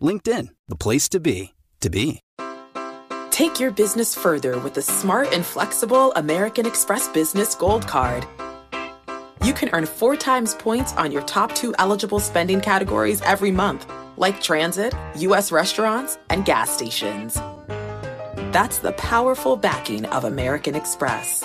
LinkedIn, the place to be, to be. Take your business further with the smart and flexible American Express Business Gold Card. You can earn four times points on your top two eligible spending categories every month, like transit, U.S. restaurants, and gas stations. That's the powerful backing of American Express.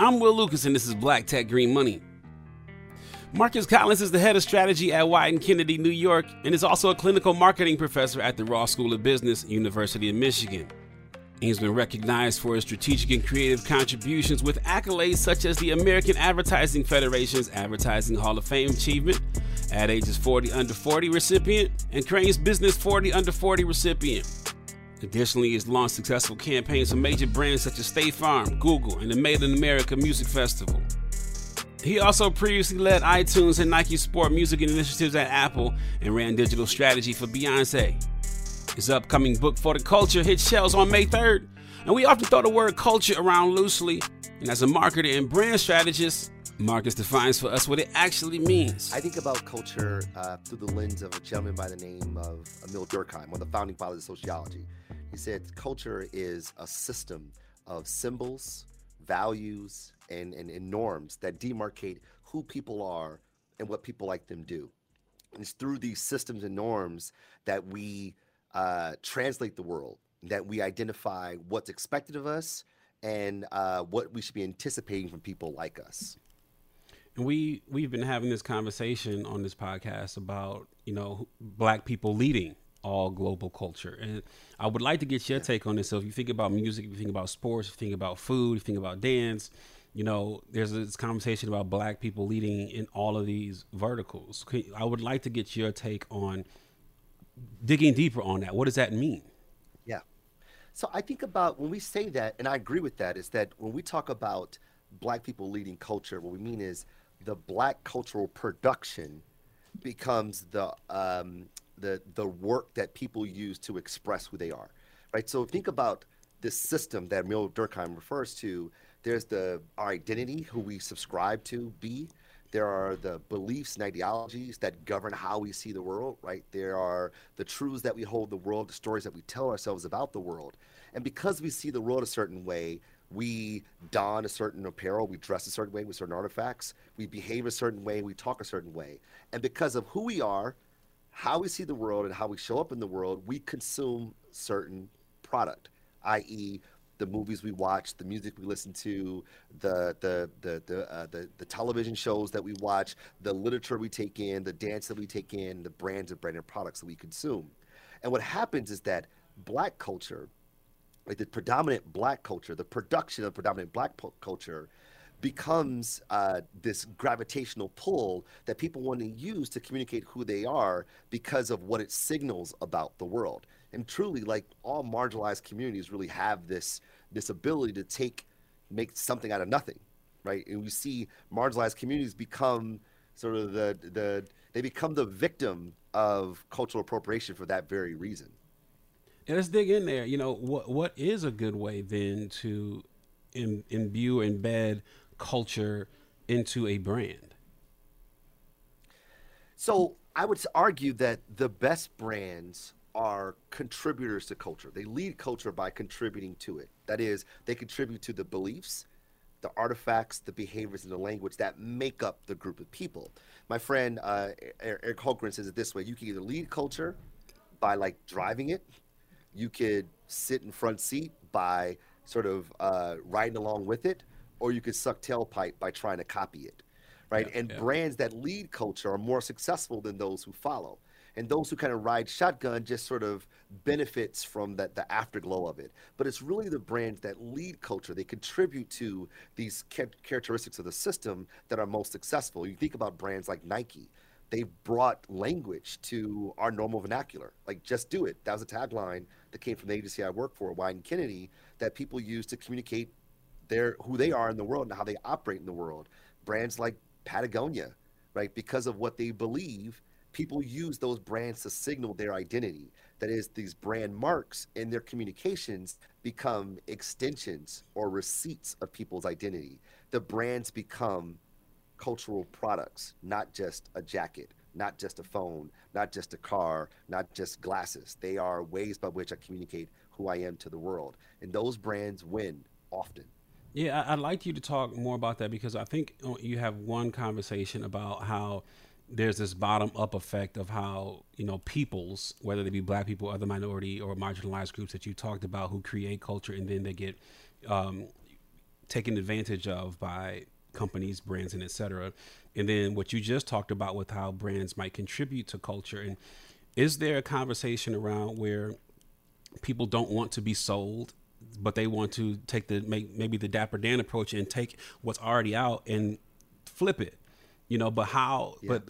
I'm Will Lucas, and this is Black Tech Green Money. Marcus Collins is the head of strategy at Wieden Kennedy, New York, and is also a clinical marketing professor at the Ross School of Business, University of Michigan. He's been recognized for his strategic and creative contributions with accolades such as the American Advertising Federation's Advertising Hall of Fame achievement, Ad Age's 40 Under 40 recipient, and Crain's Business 40 Under 40 recipient. Additionally, he's launched successful campaigns for major brands such as State Farm, Google, and the Made in America Music Festival. He also previously led iTunes and Nike Sport music initiatives at Apple and ran digital strategy for Beyonce. His upcoming book for the culture hits shelves on May 3rd, and we often throw the word culture around loosely. And as a marketer and brand strategist, Marcus defines for us what it actually means. I think about culture uh, through the lens of a gentleman by the name of Emile Durkheim, one of the founding fathers of sociology. He said culture is a system of symbols, values, and, and, and norms that demarcate who people are and what people like them do. And it's through these systems and norms that we uh, translate the world, that we identify what's expected of us and uh, what we should be anticipating from people like us. And we we've been having this conversation on this podcast about you know black people leading all global culture. And I would like to get your take on this. So if you think about music, if you think about sports, if you think about food, if you think about dance, you know, there's this conversation about black people leading in all of these verticals. I would like to get your take on digging deeper on that. What does that mean? Yeah. So I think about when we say that, and I agree with that, is that when we talk about black people leading culture, what we mean is the black cultural production becomes the um, the the work that people use to express who they are, right? So think about this system that Emile Durkheim refers to. There's the our identity, who we subscribe to be. There are the beliefs and ideologies that govern how we see the world, right? There are the truths that we hold the world, the stories that we tell ourselves about the world. And because we see the world a certain way, we don a certain apparel, we dress a certain way with certain artifacts, we behave a certain way, we talk a certain way. And because of who we are, how we see the world, and how we show up in the world, we consume certain product, i.e., the movies we watch, the music we listen to, the the the the, uh, the the television shows that we watch, the literature we take in, the dance that we take in, the brands of branded products that we consume. And what happens is that black culture like the predominant black culture, the production of predominant black po- culture becomes uh, this gravitational pull that people want to use to communicate who they are because of what it signals about the world. And truly, like all marginalized communities really have this this ability to take make something out of nothing, right? And we see marginalized communities become sort of the the they become the victim of cultural appropriation for that very reason. Let's dig in there. You know, what what is a good way then to Im- imbue embed culture into a brand? So I would argue that the best brands are contributors to culture. They lead culture by contributing to it. That is, they contribute to the beliefs, the artifacts, the behaviors, and the language that make up the group of people. My friend uh, Eric Holgren says it this way: you can either lead culture by like driving it, you could sit in front seat by sort of uh, riding along with it, or you could suck tailpipe by trying to copy it, right? Yeah, and yeah. brands that lead culture are more successful than those who follow. And those who kind of ride shotgun just sort of benefits from that the afterglow of it. But it's really the brands that lead culture. They contribute to these characteristics of the system that are most successful. You think about brands like Nike they brought language to our normal vernacular. Like, just do it. That was a tagline that came from the agency I work for, Wieden Kennedy, that people use to communicate their who they are in the world and how they operate in the world. Brands like Patagonia, right? Because of what they believe, people use those brands to signal their identity. That is, these brand marks in their communications become extensions or receipts of people's identity. The brands become cultural products, not just a jacket, not just a phone, not just a car, not just glasses. They are ways by which I communicate who I am to the world. And those brands win often. Yeah, I'd like you to talk more about that because I think uh, you have one conversation about how there's this bottom up effect of how, you know, peoples, whether they be black people, other minority or marginalized groups that you talked about who create culture and then they get um, taken advantage of by companies, brands, and etc. And then what you just talked about with how brands might contribute to culture. And is there a conversation around where people don't want to be sold, but they want to take the make maybe the Dapper Dan approach and take what's already out and flip it, you know? But how? Yeah. But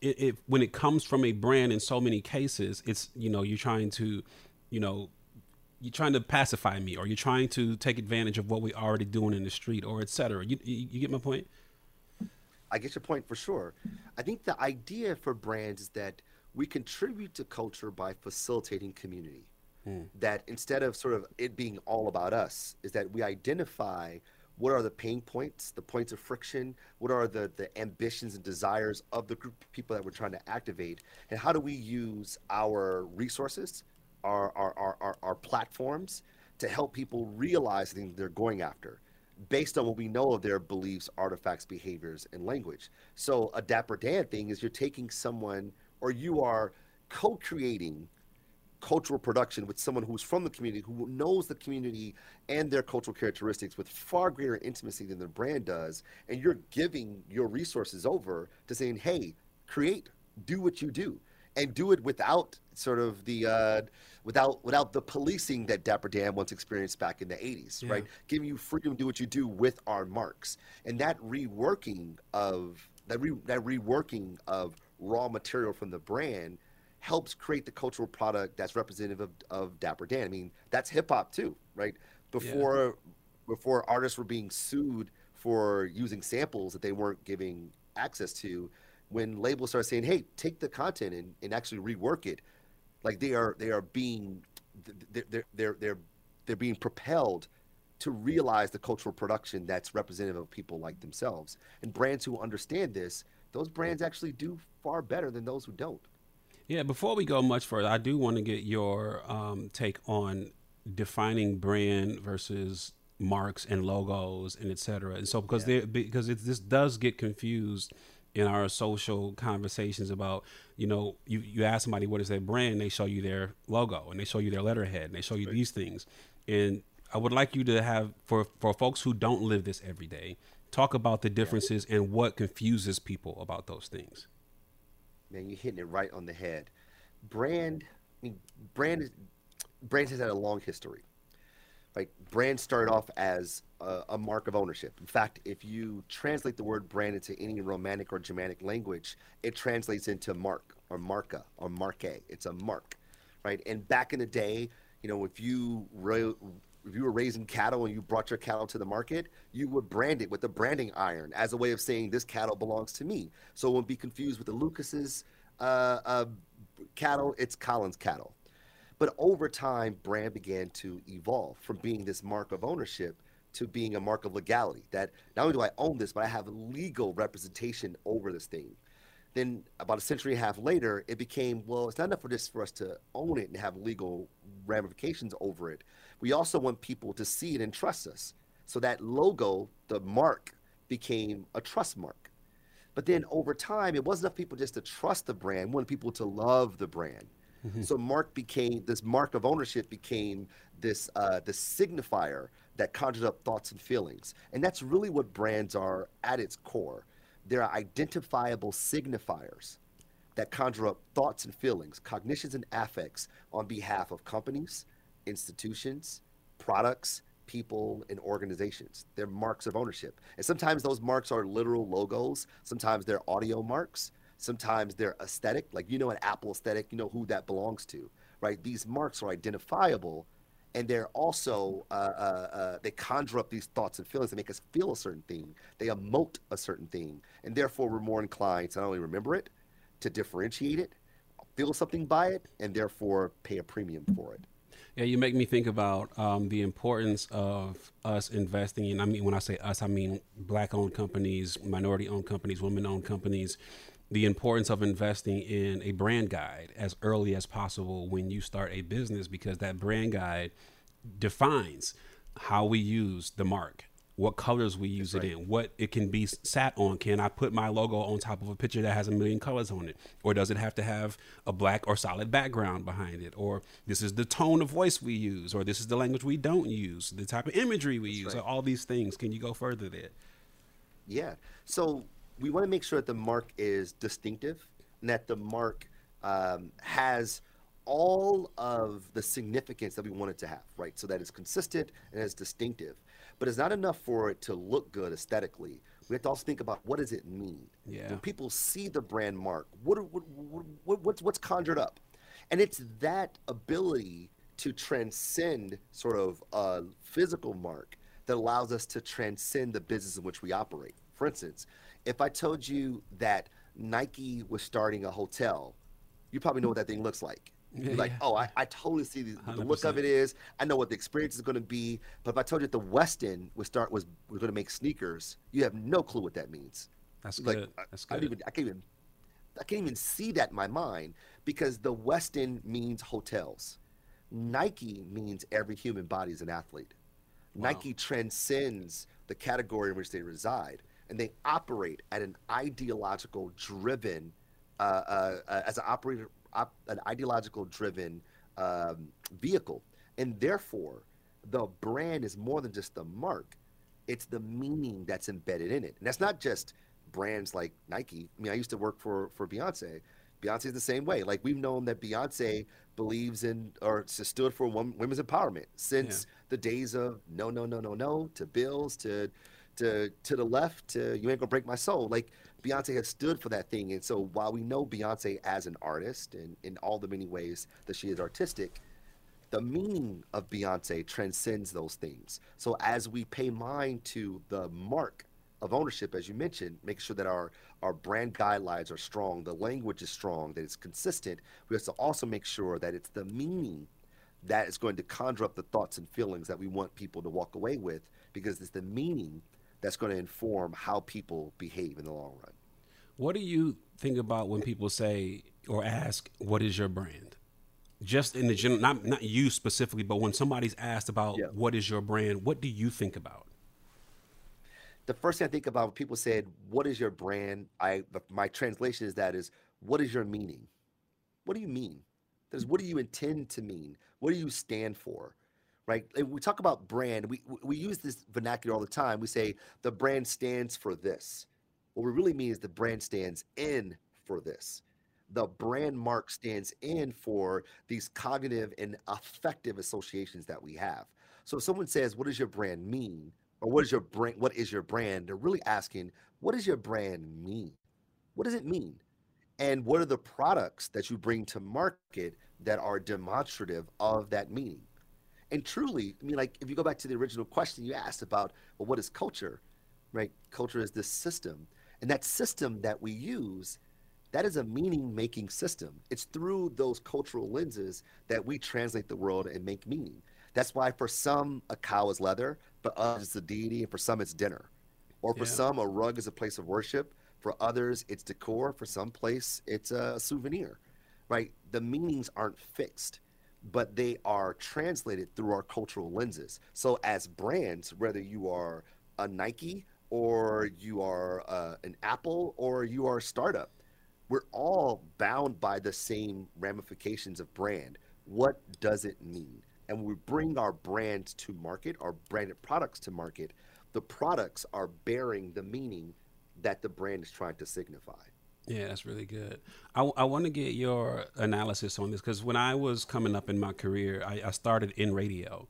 it, it when it comes from a brand in so many cases, it's you know you're trying to, you know, you're trying to pacify me or you're trying to take advantage of what we're already doing in the street or etc. You, you, you get my point? I get your point for sure. I think the idea for brands is that we contribute to culture by facilitating community. Hmm. That instead of sort of it being all about us, is that we identify what are the pain points, the points of friction, what are the, the ambitions and desires of the group of people that we're trying to activate, and how do we use our resources, our, our, our, our, platforms to help people realize things they're going after based on what we know of their beliefs, artifacts, behaviors, and language. So a Dapper Dan thing is you're taking someone or you are co-creating cultural production with someone who's from the community, who knows the community and their cultural characteristics with far greater intimacy than the brand does, and you're giving your resources over to saying, hey, create, do what you do and do it without sort of the uh, without without the policing that Dapper Dan once experienced back in the 80s, yeah. right? Giving you freedom to do what you do with our marks, and that reworking of that re, that reworking of raw material from the brand helps create the cultural product that's representative of, of Dapper Dan. I mean, that's hip hop too, right? Before yeah. before artists were being sued for using samples that they weren't giving access to, when labels start saying, "Hey, take the content and, and actually rework it," like they are they are being they're they're they're they're being propelled to realize the cultural production that's representative of people like themselves. And brands who understand this, those brands actually do far better than those who don't. Yeah, before we go much further, I do want to get your um, take on defining brand versus marks and logos and et cetera. And so because yeah. because it, this does get confused in our social conversations about you know you you ask somebody what is their brand they show you their logo and they show you their letterhead and they show you right. these things and i would like you to have for for folks who don't live this every day talk about the differences yeah. and what confuses people about those things man you're hitting it right on the head brand I mean, brand brand has had a long history like brand started off as a, a, mark of ownership. In fact, if you translate the word brand into any Romantic or Germanic language, it translates into mark or marca or marque. It's a mark, right? And back in the day, you know, if you re- if you were raising cattle and you brought your cattle to the market, you would brand it with a branding iron as a way of saying this cattle belongs to me. So it won't be confused with the Lucas's uh, uh, cattle. It's Collins cattle. But over time, brand began to evolve from being this mark of ownership to being a mark of legality. That not only do I own this, but I have legal representation over this thing. Then about a century and a half later, it became well, it's not enough for this for us to own it and have legal ramifications over it. We also want people to see it and trust us. So that logo, the mark, became a trust mark. But then over time, it wasn't enough people just to trust the brand. We wanted people to love the brand. Mm-hmm. So mark became this mark of ownership became this uh, the signifier that conjures up thoughts and feelings, and that's really what brands are at its core. They're identifiable signifiers that conjure up thoughts and feelings, cognitions and affects on behalf of companies, institutions, products, people, and organizations. They're marks of ownership. And sometimes those marks are literal logos, sometimes they're audio marks, Sometimes they're aesthetic, like you know an Apple aesthetic, you know who that belongs to, right? These marks are identifiable, and they're also uh, uh, uh, they conjure up these thoughts and feelings. They make us feel a certain thing. They emote a certain thing, and therefore we're more inclined to not only remember it, to differentiate it, feel something by it, and therefore pay a premium for it. Yeah, you make me think about um, the importance of us investing in. I mean, when I say us, I mean black-owned companies, minority-owned companies, women-owned companies, the importance of investing in a brand guide as early as possible when you start a business because that brand guide defines how we use the mark what colors we use That's it right. in, what it can be sat on. Can I put my logo on top of a picture that has a million colors on it? Or does it have to have a black or solid background behind it? Or this is the tone of voice we use, or this is the language we don't use, the type of imagery we That's use, right. all these things. Can you go further there? Yeah. So we want to make sure that the mark is distinctive and that the mark um, has all of the significance that we want it to have, right? So that it's consistent and it's distinctive. But it's not enough for it to look good aesthetically. We have to also think about what does it mean. Yeah. When people see the brand mark, what, what, what what's what's conjured up, and it's that ability to transcend sort of a physical mark that allows us to transcend the business in which we operate. For instance, if I told you that Nike was starting a hotel, you probably know what that thing looks like. You're like, yeah. oh, I, I totally see the, the, look of it is. I know what the experience is going to be. But if I told you that the Westin would start was was going to make sneakers, you have no clue what that means. That's like, good. That's I, good. I, even, I can't even I can't even see that in my mind because the Westin means hotels. Nike means every human body is an athlete. Wow. Nike transcends the category in which they reside and they operate at an ideological driven uh, uh, uh, as an operator op, an ideological driven um, vehicle. And therefore the brand is more than just the mark. It's the meaning that's embedded in it. And that's not just brands like nike. I mean i used to work for for beyonce. Beyonce's the same way. Like we've known that Beyonce believes in or stood for women's empowerment since yeah. the days of no, no, no, no, no to bills to to to the left to you ain't gonna break my soul. Like Beyonce has stood for that thing. And so while we know Beyonce as an artist and in all the many ways that she is artistic, the meaning of Beyonce transcends those things. So as we pay mind to the mark of ownership, as you mentioned, making sure that our our brand guidelines are strong, the language is strong, that it's consistent. We have to also make sure that it's the meaning that is going to conjure up the thoughts and feelings that we want people to walk away with, because it's the meaning that's going to inform how people behave in the long run. What do you think about when people say or ask, "What is your brand?" Just in the general, not not you specifically, but when somebody's asked about yeah. what is your brand, what do you think about? The first thing I think about when people said, "What is your brand?" I my translation is that is, "What is your meaning?" What do you mean? That is, what do you intend to mean? What do you stand for? Right? And we talk about brand. We we use this vernacular all the time. We say the brand stands for this. What we really mean is the brand stands in for this. The brand mark stands in for these cognitive and affective associations that we have. So if someone says, "What does your brand mean?" or "What is your brand?" What is your brand? They're really asking, "What does your brand mean? What does it mean?" And what are the products that you bring to market that are demonstrative of that meaning? And truly, I mean, like if you go back to the original question you asked about, well, what is culture? Right? Culture is this system. And that system that we use, that is a meaning making system. It's through those cultural lenses that we translate the world and make meaning. That's why for some, a cow is leather, for others, it's a deity, and for some, it's dinner. Or for yeah. some, a rug is a place of worship. For others, it's decor. For some place, it's a souvenir, right? The meanings aren't fixed but they are translated through our cultural lenses. So, as brands, whether you are a Nike or you are uh, an Apple or you are a startup, we're all bound by the same ramifications of brand. What does it mean? And when we bring our brands to market, our branded products to market, the products are bearing the meaning that the brand is trying to signify. Yeah, that's really good. I, I want to get your analysis on this because when I was coming up in my career, I, I, started in radio.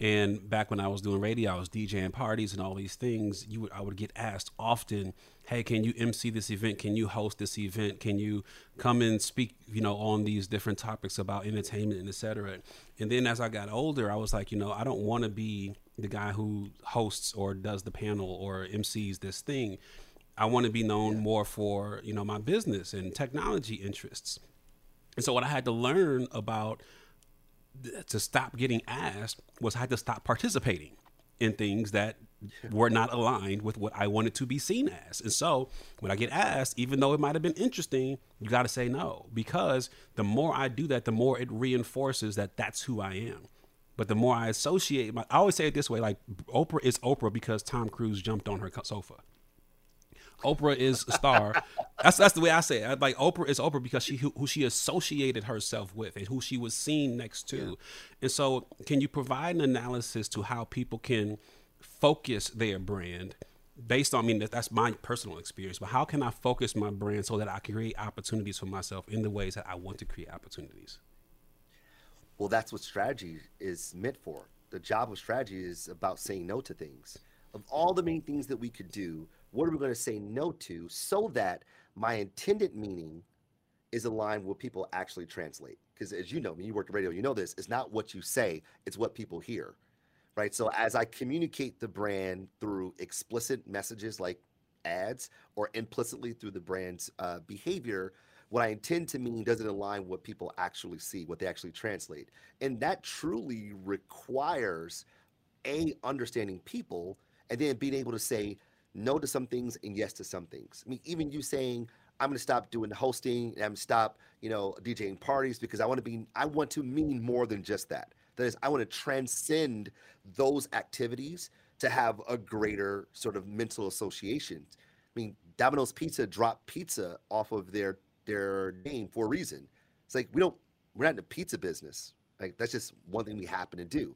And back when I was doing radio, I was DJing parties and all these things. You would, I would get asked often, "Hey, can you MC this event? Can you host this event? Can you come and speak, you know, on these different topics about entertainment and etc." And then as I got older, I was like, you know, I don't want to be the guy who hosts or does the panel or MCs this thing. I want to be known yeah. more for you know my business and technology interests. And so what I had to learn about to stop getting asked was I had to stop participating in things that were not aligned with what I wanted to be seen as. And so when I get asked, even though it might have been interesting, you got to say no because the more I do that, the more it reinforces that that's who I am. But the more I associate, my, I always say it this way: like Oprah is Oprah because Tom Cruise jumped on her sofa. Oprah is a star. that's that's the way I say it. Like Oprah is Oprah because she who, who she associated herself with and who she was seen next to. Yeah. And so, can you provide an analysis to how people can focus their brand? Based on, I mean, that, that's my personal experience, but how can I focus my brand so that I create opportunities for myself in the ways that I want to create opportunities? Well, that's what strategy is meant for. The job of strategy is about saying no to things. Of all the many things that we could do, what are we going to say no to so that my intended meaning is aligned with what people actually translate? Because as you know, when you work at radio, you know this, it's not what you say, it's what people hear. Right. So as I communicate the brand through explicit messages like ads or implicitly through the brand's uh, behavior, what I intend to mean doesn't align with what people actually see, what they actually translate. And that truly requires a understanding people and then being able to say, no to some things and yes to some things. I mean, even you saying I'm going to stop doing the hosting and I'm stop, you know, DJing parties because I want to be, I want to mean more than just that. That is, I want to transcend those activities to have a greater sort of mental association. I mean, Domino's Pizza dropped pizza off of their their name for a reason. It's like we don't, we're not in the pizza business. Like that's just one thing we happen to do.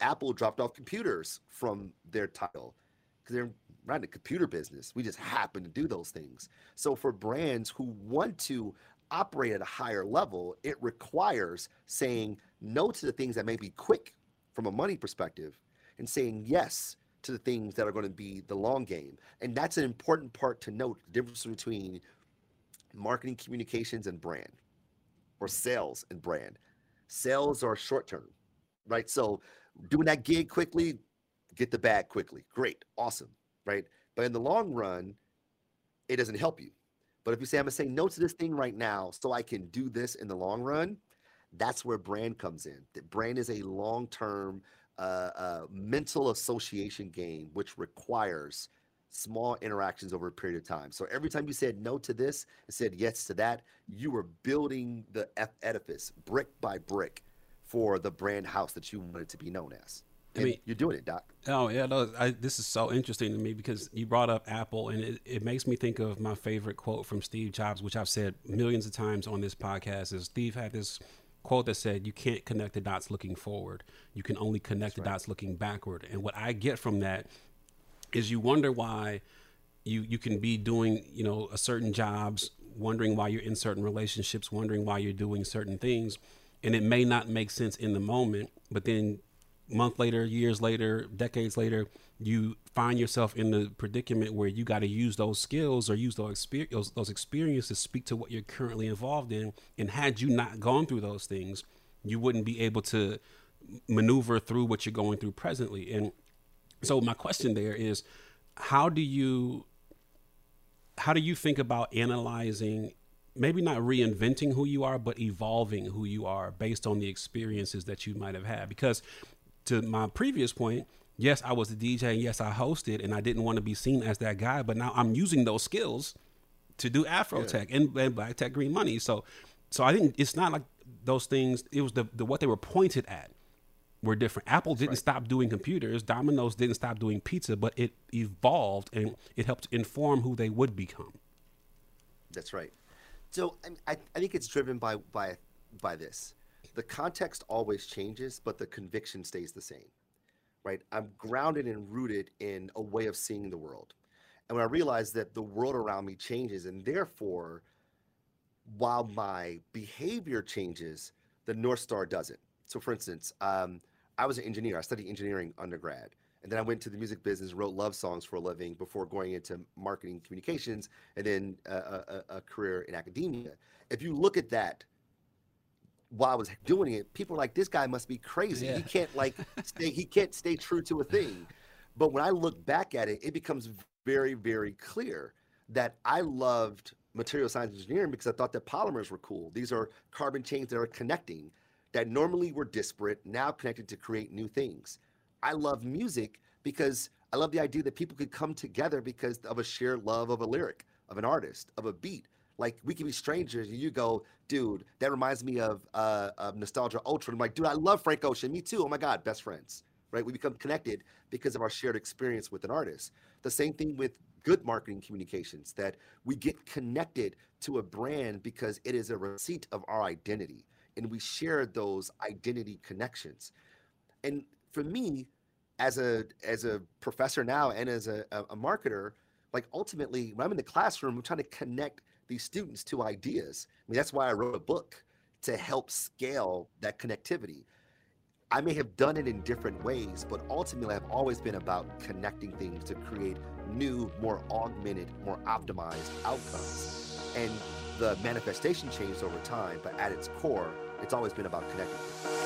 Apple dropped off computers from their title because they're not in the computer business. We just happen to do those things. So for brands who want to operate at a higher level, it requires saying no to the things that may be quick from a money perspective and saying yes to the things that are going to be the long game. And that's an important part to note the difference between marketing communications and brand or sales and brand. Sales are short term, right? So doing that gig quickly, get the bag quickly. Great, awesome, right? But in the long run, it doesn't help you. But if you say, I'm gonna say no to this thing right now so I can do this in the long run, that's where brand comes in. That brand is a long term uh, uh, mental association game, which requires small interactions over a period of time. So every time you said no to this and said yes to that, you were building the edifice brick by brick for the brand house that you wanted to be known as. I mean, you're doing it, Doc. Oh yeah, no, I, this is so interesting to me because you brought up Apple, and it, it makes me think of my favorite quote from Steve Jobs, which I've said millions of times on this podcast. Is Steve had this quote that said, "You can't connect the dots looking forward. You can only connect That's the right. dots looking backward." And what I get from that is you wonder why you you can be doing you know a certain jobs, wondering why you're in certain relationships, wondering why you're doing certain things, and it may not make sense in the moment, but then month later, years later, decades later, you find yourself in the predicament where you got to use those skills or use those, those, those experiences to speak to what you're currently involved in. And had you not gone through those things, you wouldn't be able to maneuver through what you're going through presently. And so my question there is, how do you how do you think about analyzing maybe not reinventing who you are but evolving who you are based on the experiences that you might have had because to my previous point, yes, I was a DJ and yes, I hosted and I didn't want to be seen as that guy, but now I'm using those skills to do Afro yeah. Tech and, and Black Tech Green Money. So so I think it's not like those things it was the, the what they were pointed at were different. Apple didn't right. stop doing computers, Domino's didn't stop doing pizza, but it evolved and it helped inform who they would become. That's right. So I, I think it's driven by by by this the context always changes, but the conviction stays the same, right? I'm grounded and rooted in a way of seeing the world. And when I realize that the world around me changes, and therefore, while my behavior changes, the North Star doesn't. So, for instance, um, I was an engineer. I studied engineering undergrad. And then I went to the music business, wrote love songs for a living before going into marketing communications and then a, a, a career in academia. If you look at that, while I was doing it, people were like, "This guy must be crazy. Yeah. He can't like stay. He can't stay true to a thing." But when I look back at it, it becomes very, very clear that I loved material science engineering because I thought that polymers were cool. These are carbon chains that are connecting that normally were disparate, now connected to create new things. I love music because I love the idea that people could come together because of a shared love of a lyric, of an artist, of a beat. Like we can be strangers, and you go, dude, that reminds me of uh, of Nostalgia Ultra. I'm like, dude, I love Frank Ocean. Me too. Oh my God, best friends. Right? We become connected because of our shared experience with an artist. The same thing with good marketing communications that we get connected to a brand because it is a receipt of our identity and we share those identity connections. And for me, as a as a professor now and as a, a marketer, like ultimately when I'm in the classroom, I'm trying to connect these students to ideas. I mean, that's why I wrote a book to help scale that connectivity. I may have done it in different ways, but ultimately I've always been about connecting things to create new, more augmented, more optimized outcomes. And the manifestation changed over time, but at its core, it's always been about connecting.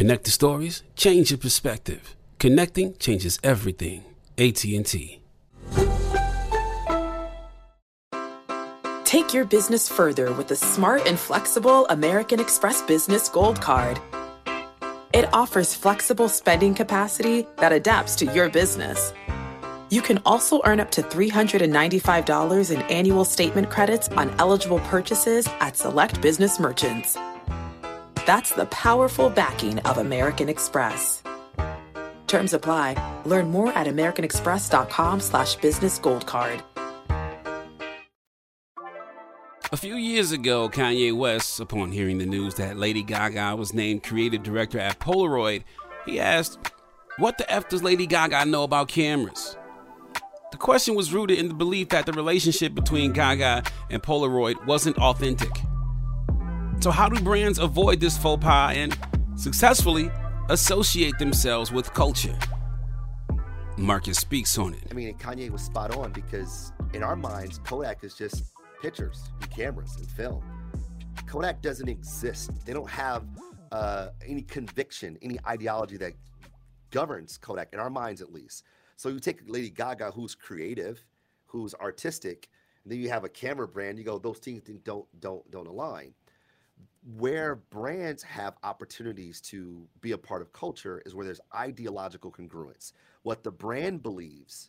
Connect the stories, change your perspective. Connecting changes everything. AT&T. Take your business further with the smart and flexible American Express Business Gold Card. It offers flexible spending capacity that adapts to your business. You can also earn up to $395 in annual statement credits on eligible purchases at select business merchants. That's the powerful backing of American Express. Terms apply. Learn more at americanexpress.com slash business gold card. A few years ago, Kanye West, upon hearing the news that Lady Gaga was named creative director at Polaroid, he asked, What the F does Lady Gaga know about cameras? The question was rooted in the belief that the relationship between Gaga and Polaroid wasn't authentic. So, how do brands avoid this faux pas and successfully associate themselves with culture? Marcus speaks on it. I mean, Kanye was spot on because in our minds, Kodak is just pictures and cameras and film. Kodak doesn't exist. They don't have uh, any conviction, any ideology that governs Kodak, in our minds at least. So you take Lady Gaga, who's creative, who's artistic, and then you have a camera brand. You go, those things don't don't don't align. Where brands have opportunities to be a part of culture is where there's ideological congruence. What the brand believes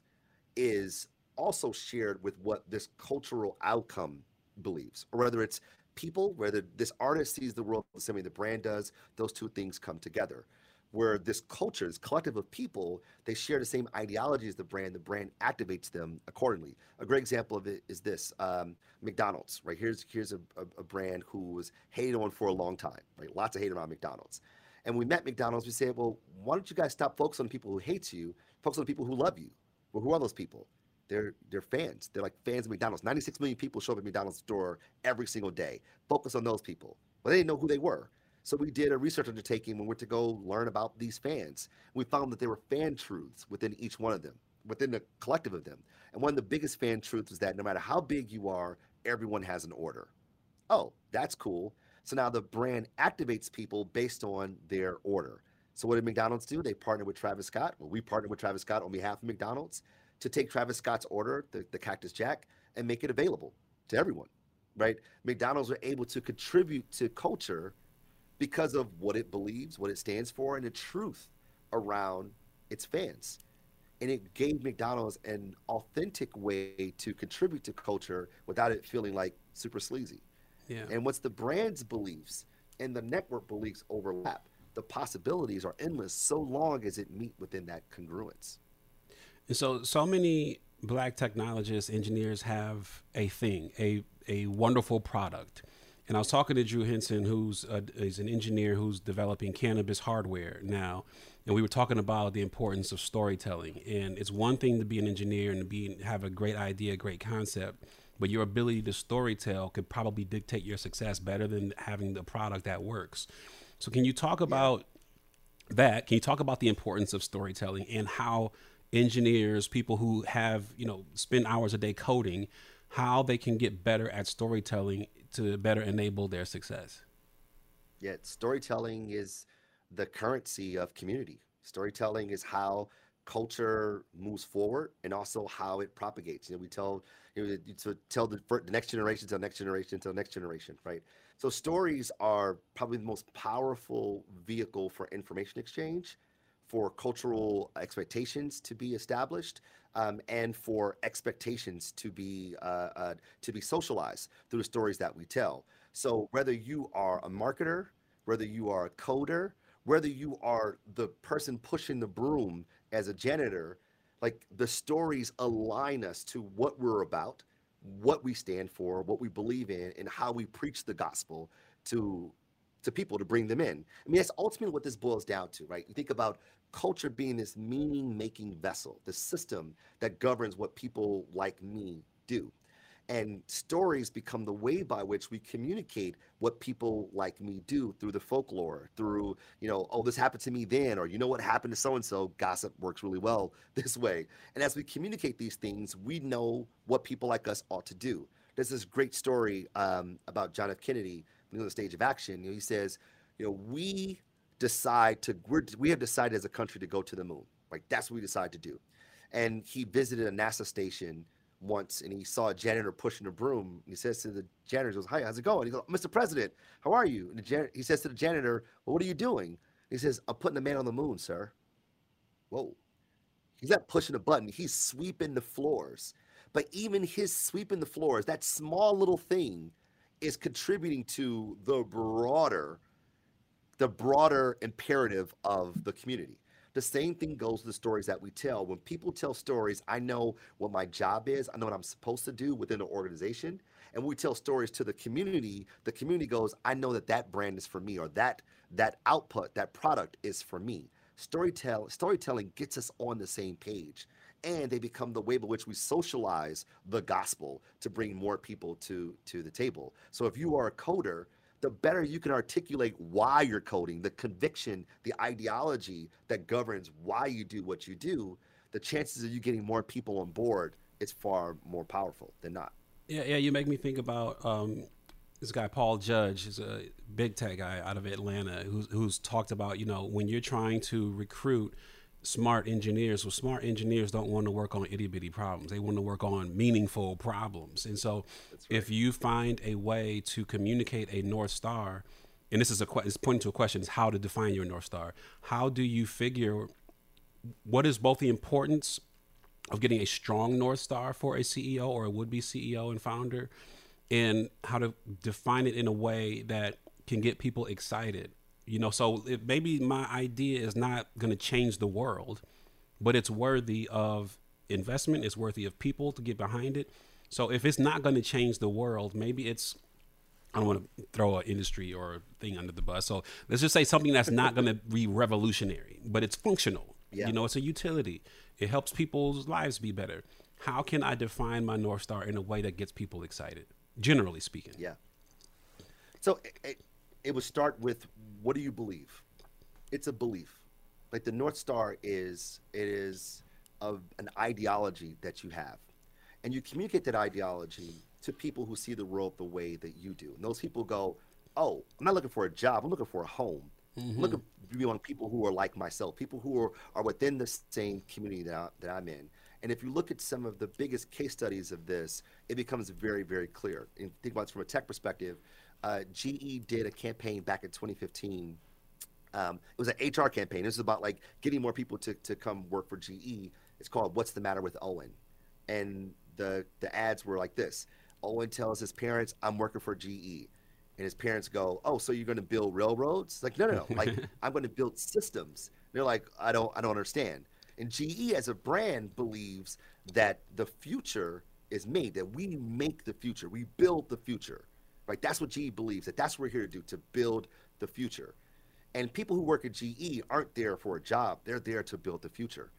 is also shared with what this cultural outcome believes, or whether it's people, whether this artist sees the world the same way the brand does, those two things come together. Where this culture, this collective of people, they share the same ideology as the brand, the brand activates them accordingly. A great example of it is this um, McDonald's, right? Here's here's a, a, a, brand who was hated on for a long time, right? Lots of hate around McDonald's. And we met McDonald's, we said, well, why don't you guys stop focusing on people who hate you, focus on people who love you? Well, who are those people? They're they're fans. They're like fans of McDonald's. 96 million people show up at McDonald's store every single day. Focus on those people. Well, they didn't know who they were. So we did a research undertaking when we went to go learn about these fans. We found that there were fan truths within each one of them, within the collective of them. And one of the biggest fan truths is that no matter how big you are, everyone has an order. Oh, that's cool. So now the brand activates people based on their order. So what did McDonald's do? They partnered with Travis Scott. Well, we partnered with Travis Scott on behalf of McDonald's to take Travis Scott's order, the, the Cactus Jack, and make it available to everyone, right? McDonald's were able to contribute to culture because of what it believes, what it stands for, and the truth around its fans. And it gave McDonald's an authentic way to contribute to culture without it feeling like super sleazy. Yeah. And once the brand's beliefs and the network beliefs overlap, the possibilities are endless so long as it meet within that congruence. And so, so many black technologists, engineers have a thing, a a wonderful product. And I was talking to Drew Henson, who's a, is an engineer who's developing cannabis hardware now, and we were talking about the importance of storytelling. And it's one thing to be an engineer and to be have a great idea, great concept, but your ability to storytell could probably dictate your success better than having the product that works. So, can you talk about yeah. that? Can you talk about the importance of storytelling and how engineers, people who have you know spend hours a day coding, how they can get better at storytelling to better enable their success? Yeah, storytelling is the currency of community. Storytelling is how culture moves forward and also how it propagates. You know, we tell you know, to tell the, the next generation to the next generation to the next generation, right? So stories are probably the most powerful vehicle for information exchange, for cultural expectations to be established, um, and for expectations to be uh, uh, to be socialized through the stories that we tell. So whether you are a marketer, whether you are a coder, whether you are the person pushing the broom as a janitor, like the stories align us to what we're about, what we stand for, what we believe in, and how we preach the gospel to to people to bring them in. I mean, that's ultimately what this boils down to, right? You think about culture being this meaning making vessel, the system that governs what people like me do. And stories become the way by which we communicate what people like me do through the folklore through you know oh this happened to me then or you know what happened to so and so gossip works really well this way. And as we communicate these things we know what people like us ought to do. There's this great story um, about john f. Kennedy on the stage of action you know, he says you know we decide to we're, we have decided as a country to go to the moon like that's what we decide to do and he visited a nasa station once and he saw a janitor pushing a broom. He says to the janitor, he goes, Hi, how's it going? He goes, Mr. President, how are you? And the jan- he says to the janitor, Well, what are you doing? He says, I'm putting the man on the moon, sir. Whoa. He's not pushing a button, he's sweeping the floors. But even his sweeping the floors, that small little thing is contributing to the broader, the broader imperative of the community. The same thing goes to the stories that we tell. When people tell stories, I know what my job is, I know what I'm supposed to do within the organization. And we tell stories to the community, the community goes, I know that that brand is for me, or that that output, that product is for me. Storytell, storytelling gets us on the same page and they become the way by which we socialize the gospel to bring more people to to the table. So if you are a coder, the better you can articulate why you're coding, the conviction, the ideology that governs why you do what you do, the chances of you getting more people on board is far more powerful than not. Yeah, yeah. You make me think about um, this guy Paul Judge, is a big tech guy out of Atlanta, who's who's talked about you know when you're trying to recruit smart engineers. Well, smart engineers don't want to work on itty bitty problems. They want to work on meaningful problems. And so, right. if you find a way to communicate a north star, and this is a it's pointing to a question: is how to define your north star? How do you figure what is both the importance of getting a strong north star for a CEO or a would-be CEO and founder, and how to define it in a way that can get people excited you know, so if maybe my idea is not going to change the world, but it's worthy of investment. It's worthy of people to get behind it. So if it's not going to change the world, maybe it's I don't want to throw an industry or a thing under the bus. So let's just say something that's not going to be revolutionary, but it's functional. Yeah. You know, it's a utility. It helps people's lives be better. How can I define my North Star in a way that gets people excited, generally speaking? Yeah. So it, it would start with what do you believe? It's a belief. Like the North Star is it is of an ideology that you have. And you communicate that ideology to people who see the world the way that you do. And those people go, Oh, I'm not looking for a job, I'm looking for a home. Mm-hmm. I'm looking to be among people who are like myself, people who are, are within the same community that, I, that I'm in. And if you look at some of the biggest case studies of this, it becomes very, very clear. And think about it from a tech perspective uh, GE did a campaign back in 2015 Um, it was an HR campaign. This was about like getting more people to, to come work for GE. It's called "What's the Matter with Owen," and the the ads were like this: Owen tells his parents, "I'm working for GE," and his parents go, "Oh, so you're going to build railroads?" Like, no, no, no. like, I'm going to build systems. They're like, I don't, I don't understand. And GE as a brand believes that the future is made, that we make the future, we build the future, right? That's what GE believes. That that's what we're here to do, to build the future. And people who work at GE aren't there for a job; they're there to build the future.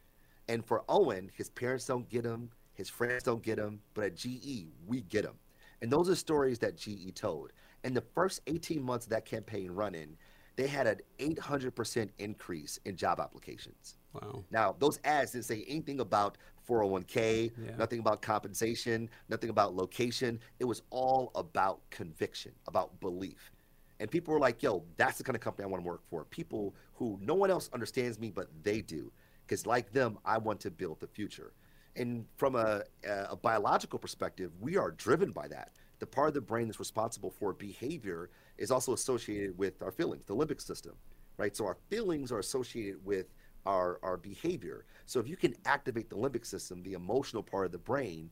And for Owen, his parents don't get him, his friends don't get him, but at GE, we get him. And those are stories that GE told. In the first 18 months of that campaign running, they had an 800% increase in job applications. Wow. Now, those ads didn't say anything about 401k, Yeah. nothing about compensation, nothing about location. It was all about conviction, about belief. And people were like, yo, that's the kind of company I want to work for. People who no one else understands me, but they do. Because, like them, I want to build the future. And from a, a biological perspective, we are driven by that. The part of the brain that's responsible for behavior is also associated with our feelings, the limbic system, right? So our feelings are associated with our, our behavior. So if you can activate the limbic system, the emotional part of the brain,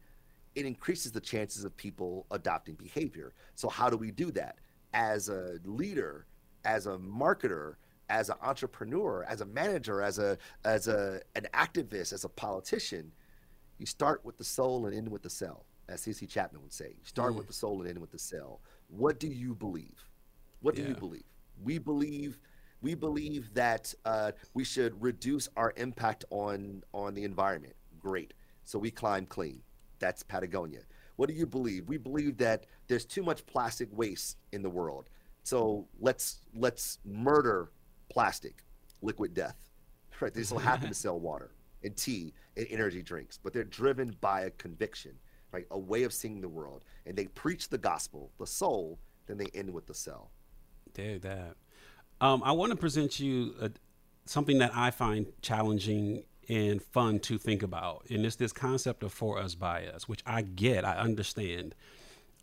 it increases the chances of people adopting behavior. So how do we do that? As a leader, as a marketer, as an entrepreneur, as a manager, as a as a an activist, as a politician, you start with the soul and end with the sell, as C.C. Chapman would say. You start mm. with the soul and end with the sell. What do you believe? What do you believe? We believe we believe that uh, we should reduce our impact on on the environment. Great. So we climb clean. That's Patagonia. What do you believe? We believe that there's too much plastic waste in the world. So let's let's murder plastic, liquid death. Right? They still happen to sell water and tea and energy drinks, but they're driven by a conviction, right? A way of seeing the world. And they preach the gospel, the soul, then they end with the sell. Dig that. Um, I want to present you a, something that I find challenging and fun to think about, and it's this concept of "for us, by us," which I get, I understand,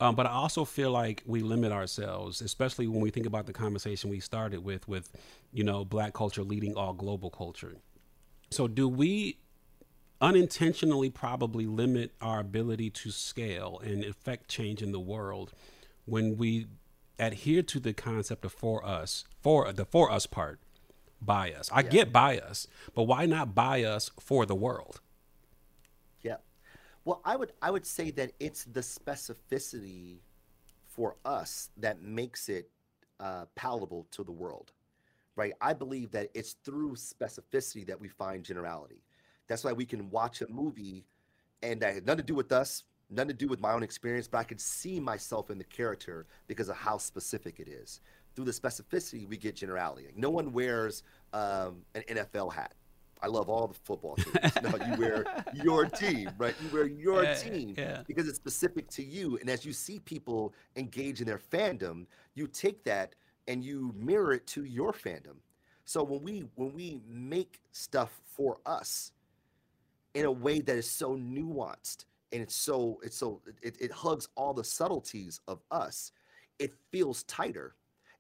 um, but I also feel like we limit ourselves, especially when we think about the conversation we started with, with you know, Black culture leading all global culture. So, do we unintentionally probably limit our ability to scale and affect change in the world when we adhere to the concept of for us for the for us part by us i get by us but why not by us for the world Yeah. Well, I would I would say that it's the specificity for us that makes it uh, palatable to the world, right? I believe that it's through specificity that we find generality. That's why we can watch a movie, and that had nothing to do with us, nothing to do with my own experience, but I can see myself in the character because of how specific it is. Through the specificity, we get generality. Like, no one wears um, an NFL hat. I love all the football teams. no, you wear your team, right? You wear your Yeah, team yeah. because it's specific to you. And as you see people engage in their fandom, you take that and you mirror it to your fandom. So when we when we make stuff for us in a way that is so nuanced and it's so it's so it, it hugs all the subtleties of us, it feels tighter.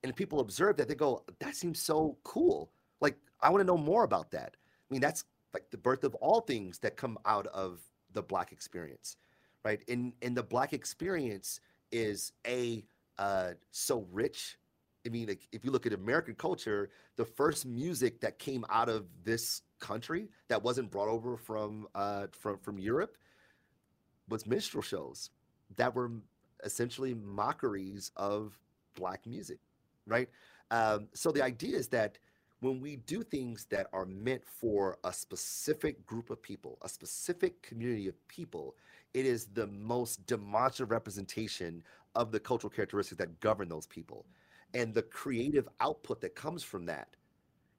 And people observe that they go, that seems so cool. Like I want to know more about that. I mean, that's like the birth of all things that come out of the black experience, right? And and the black experience is a uh, so rich. I mean, like if you look at American culture, the first music that came out of this country that wasn't brought over from uh, from from Europe was minstrel shows that were essentially mockeries of black music, right? Um, so the idea is that when we do things that are meant for a specific group of people, a specific community of people, it is the most demonstrative representation of the cultural characteristics that govern those people. And the creative output that comes from that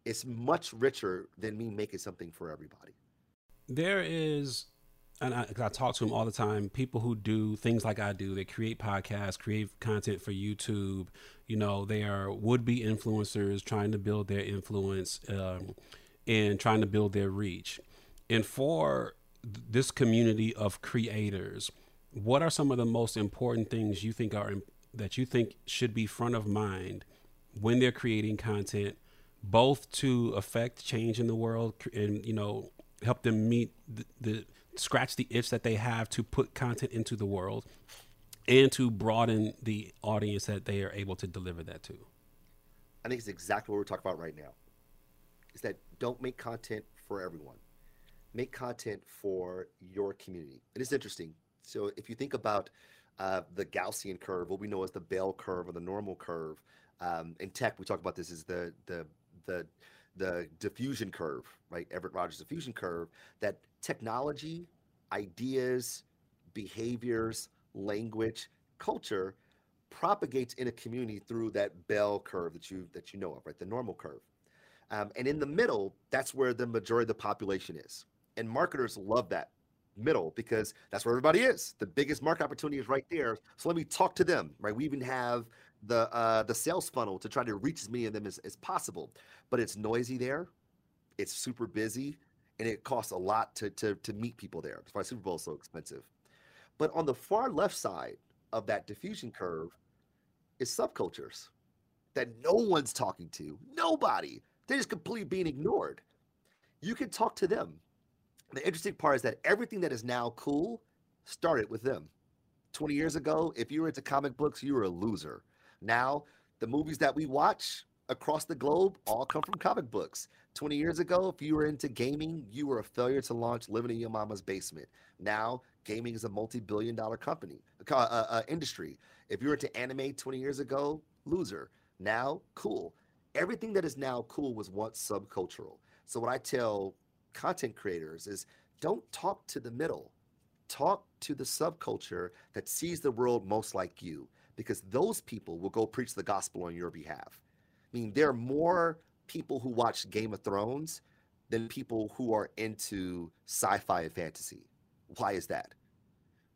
is much richer than me making something for everybody. there is and I, I talk to them all the time. People who do things like i do they create podcasts create content for youtube. You know they are would-be influencers trying to build their influence um, and trying to build their reach. And for this community of creators what are some of the most important things you think are that you think should be front of mind when they're creating content both to affect change in the world and you know help them meet the, the scratch the itch that they have to put content into the world and to broaden the audience that they are able to deliver that to. I think it's exactly what we're talking about right now. Is that don't make content for everyone. Make content for your community. It is interesting. So if you think about uh, the Gaussian curve, what we know as the bell curve or the normal curve, um, in tech we talk about this as the the the the diffusion curve, right? Everett Rogers diffusion curve. That technology, ideas, behaviors, language, culture propagates in a community through that bell curve that you that you know of, right? The normal curve. Um, and in the middle, that's where the majority of the population is. And marketers love that middle because that's where everybody is. The biggest market opportunity is right there. So let me talk to them, right? We even have the uh, the sales funnel to try to reach as many of them as, as possible. But it's noisy there, it's super busy, and it costs a lot to to to meet people there. That's why Super Bowl is so expensive. But on the far left side of that diffusion curve is subcultures that no one's talking to. Nobody. They're just completely being ignored. You can talk to them. The interesting part is that everything that is now cool started with them. 20 years ago, if you were into comic books, you were a loser. Now, the movies that we watch across the globe all come from comic books. 20 years ago, if you were into gaming, you were a failure to launch living in your mama's basement. Now, gaming is a multi-billion dollar company, uh, uh, industry. If you were into anime 20 years ago, loser. Now, cool. Everything that is now cool was once subcultural. So what I tell content creators is don't talk to the middle. Talk to the subculture that sees the world most like you because those people will go preach the gospel on your behalf. I mean, there are more people who watch Game of Thrones than people who are into sci-fi and fantasy. Why is that?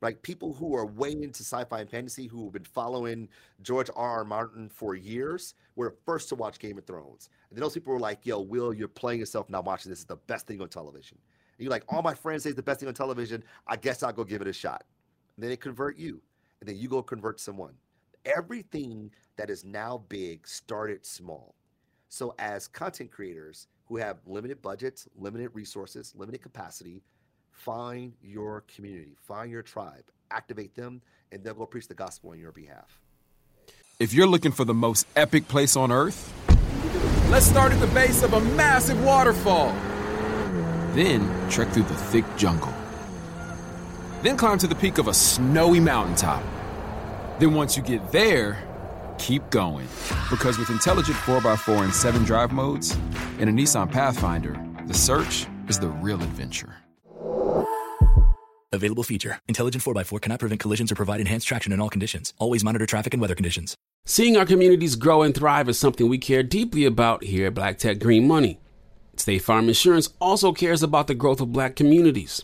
Right? People who are way into sci-fi and fantasy who have been following George R. R. Martin for years were first to watch Game of Thrones. And then those people were like, yo, Will, you're playing yourself not watching this. is the best thing on television. And you're like, all my friends say it's the best thing on television. I guess I'll go give it a shot. And then they convert you. And then you go convert someone everything that is now big started small. So, as content creators who have limited budgets, limited resources, limited capacity, find your community, find your tribe, activate them, and they'll go preach the gospel on your behalf. If you're looking for the most epic place on earth, let's start at the base of a massive waterfall. Then trek through the thick jungle. Then climb to the peak of a snowy mountaintop. Then once you get there, keep going. Because with intelligent 4x4 and 7 drive modes and a Nissan Pathfinder, the search is the real adventure. Available feature. Intelligent 4x4 cannot prevent collisions or provide enhanced traction in all conditions. Always monitor traffic and weather conditions. Seeing our communities grow and thrive is something we care deeply about here at Black Tech Green Money. State Farm Insurance also cares about the growth of black communities.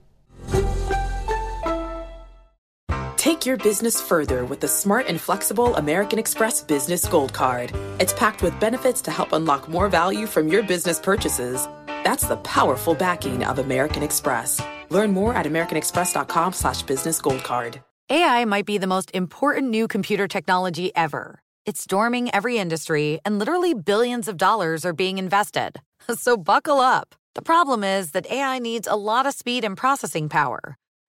Take your business further with the smart and flexible American Express Business Gold Card. It's packed with benefits to help unlock more value from your business purchases. That's the powerful backing of American Express. Learn more at americanexpress.com slash business gold card. AI might be the most important new computer technology ever. It's storming every industry, and literally billions of dollars are being invested. So buckle up. The problem is that AI needs a lot of speed and processing power.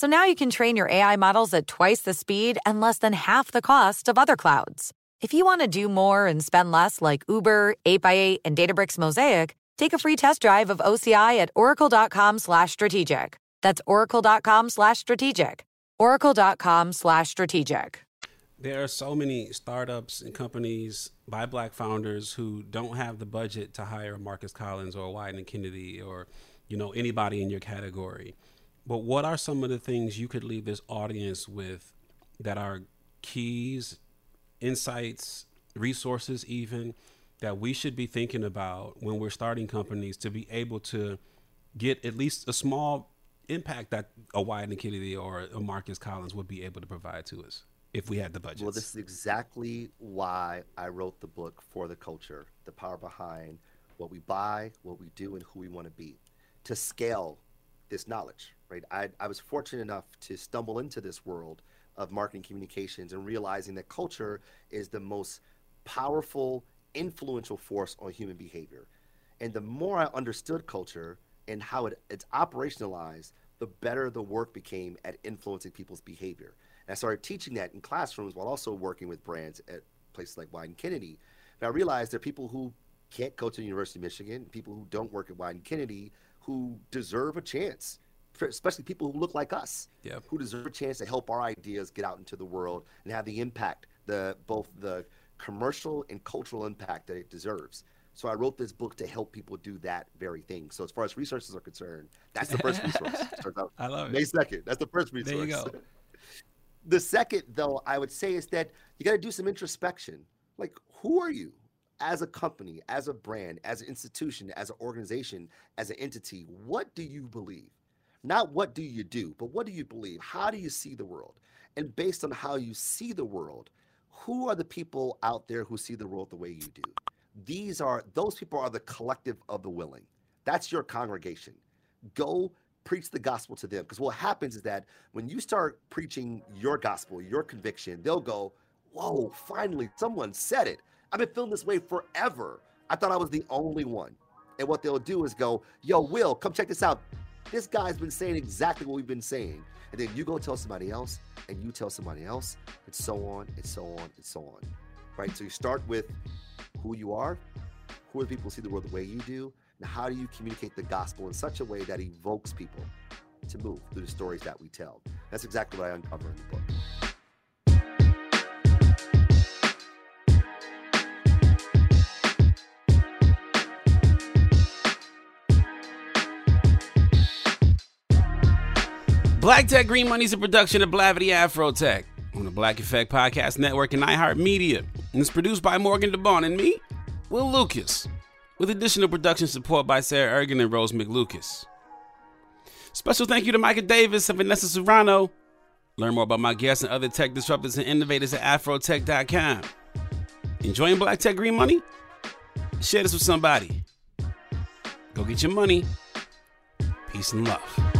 So now you can train your AI models at twice the speed and less than half the cost of other clouds. If you want to do more and spend less like Uber, 8x8, and Databricks Mosaic, take a free test drive of OCI at oracle.com slash strategic. That's oracle.com slash strategic. oracle.com slash strategic. There are so many startups and companies by black founders who don't have the budget to hire Marcus Collins or Wieden and Kennedy or, you know, anybody in your category. But what are some of the things you could leave this audience with that are keys, insights, resources, even that we should be thinking about when we're starting companies to be able to get at least a small impact that a and Kennedy or a Marcus Collins would be able to provide to us if we had the budget? Well, this is exactly why I wrote the book for the culture, the power behind what we buy, what we do, and who we want to be to scale this knowledge, right? I, I was fortunate enough to stumble into this world of marketing communications and realizing that culture is the most powerful, influential force on human behavior. And the more I understood culture and how it, it's operationalized, the better the work became at influencing people's behavior. And I started teaching that in classrooms while also working with brands at places like Wieden Kennedy. And I realized there are people who can't go to the University of Michigan, people who don't work at Wieden Kennedy, who deserve a chance, especially people who look like us, who deserve a chance to help our ideas get out into the world and have the impact, the both the commercial and cultural impact that it deserves. So I wrote this book to help people do that very thing. So as far as resources are concerned, that's the first resource. I love it. May second. That's the first resource. There you go. The second, though, I would say is that you got to do some introspection. Like, who are you? as a company, as a brand, as an institution, as an organization, as an entity, what do you believe? Not what do you do, but what do you believe? How do you see the world? And based on how you see the world, who are the people out there who see the world the way you do? These are those people are the collective of the willing. That's your congregation. Go preach the gospel to them because what happens is that when you start preaching your gospel, your conviction, they'll go, "Whoa, finally someone said it." I've been feeling this way forever. I thought I was the only one. And what they'll do is go, yo, Will, come check this out. This guy's been saying exactly what we've been saying. And then you go tell somebody else, and you tell somebody else, and so on, and so on, and so on. Right? So you start with who you are, who are the people who see the world the way you do, and how do you communicate the gospel in such a way that evokes people to move through the stories that we tell. That's exactly what I uncover in the book. Black Tech Green Money is a production of Blavity Afro Tech on the Black Effect Podcast Network and iHeartMedia. And it's produced by Morgan DeBon and me, Will Lucas, with additional production support by Sarah Ergen and Rose McLucas. Special thank you to Micah Davis and Vanessa Serrano. Learn more about my guests and other tech disruptors and innovators at afrotech.com. Enjoying Black Tech Green Money? Share this with somebody. Go get your money. Peace and love.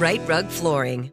Right Rug Flooring.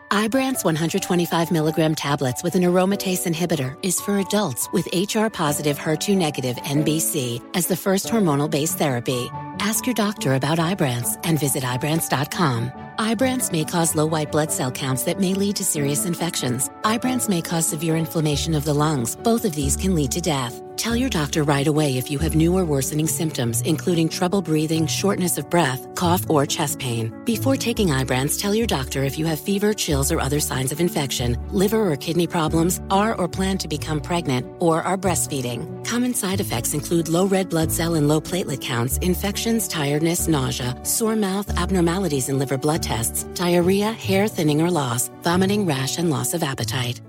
Ibrance 125 milligram tablets with an aromatase inhibitor is for adults with HR positive HER2 negative MBC as the first hormonal based therapy. Ask your doctor about Ibrance and visit Ibrance.com. Ibrance may cause low white blood cell counts that may lead to serious infections. Ibrance may cause severe inflammation of the lungs. Both of these can lead to death. Tell your doctor right away if you have new or worsening symptoms, including trouble breathing, shortness of breath, cough, or chest pain. Before taking Ibrance, tell your doctor if you have fever, or other signs of infection, liver or kidney problems, are or plan to become pregnant, or are breastfeeding. Common side effects include low red blood cell and low platelet counts, infections, tiredness, nausea, sore mouth, abnormalities in liver blood tests, diarrhea, hair thinning or loss, vomiting, rash, and loss of appetite.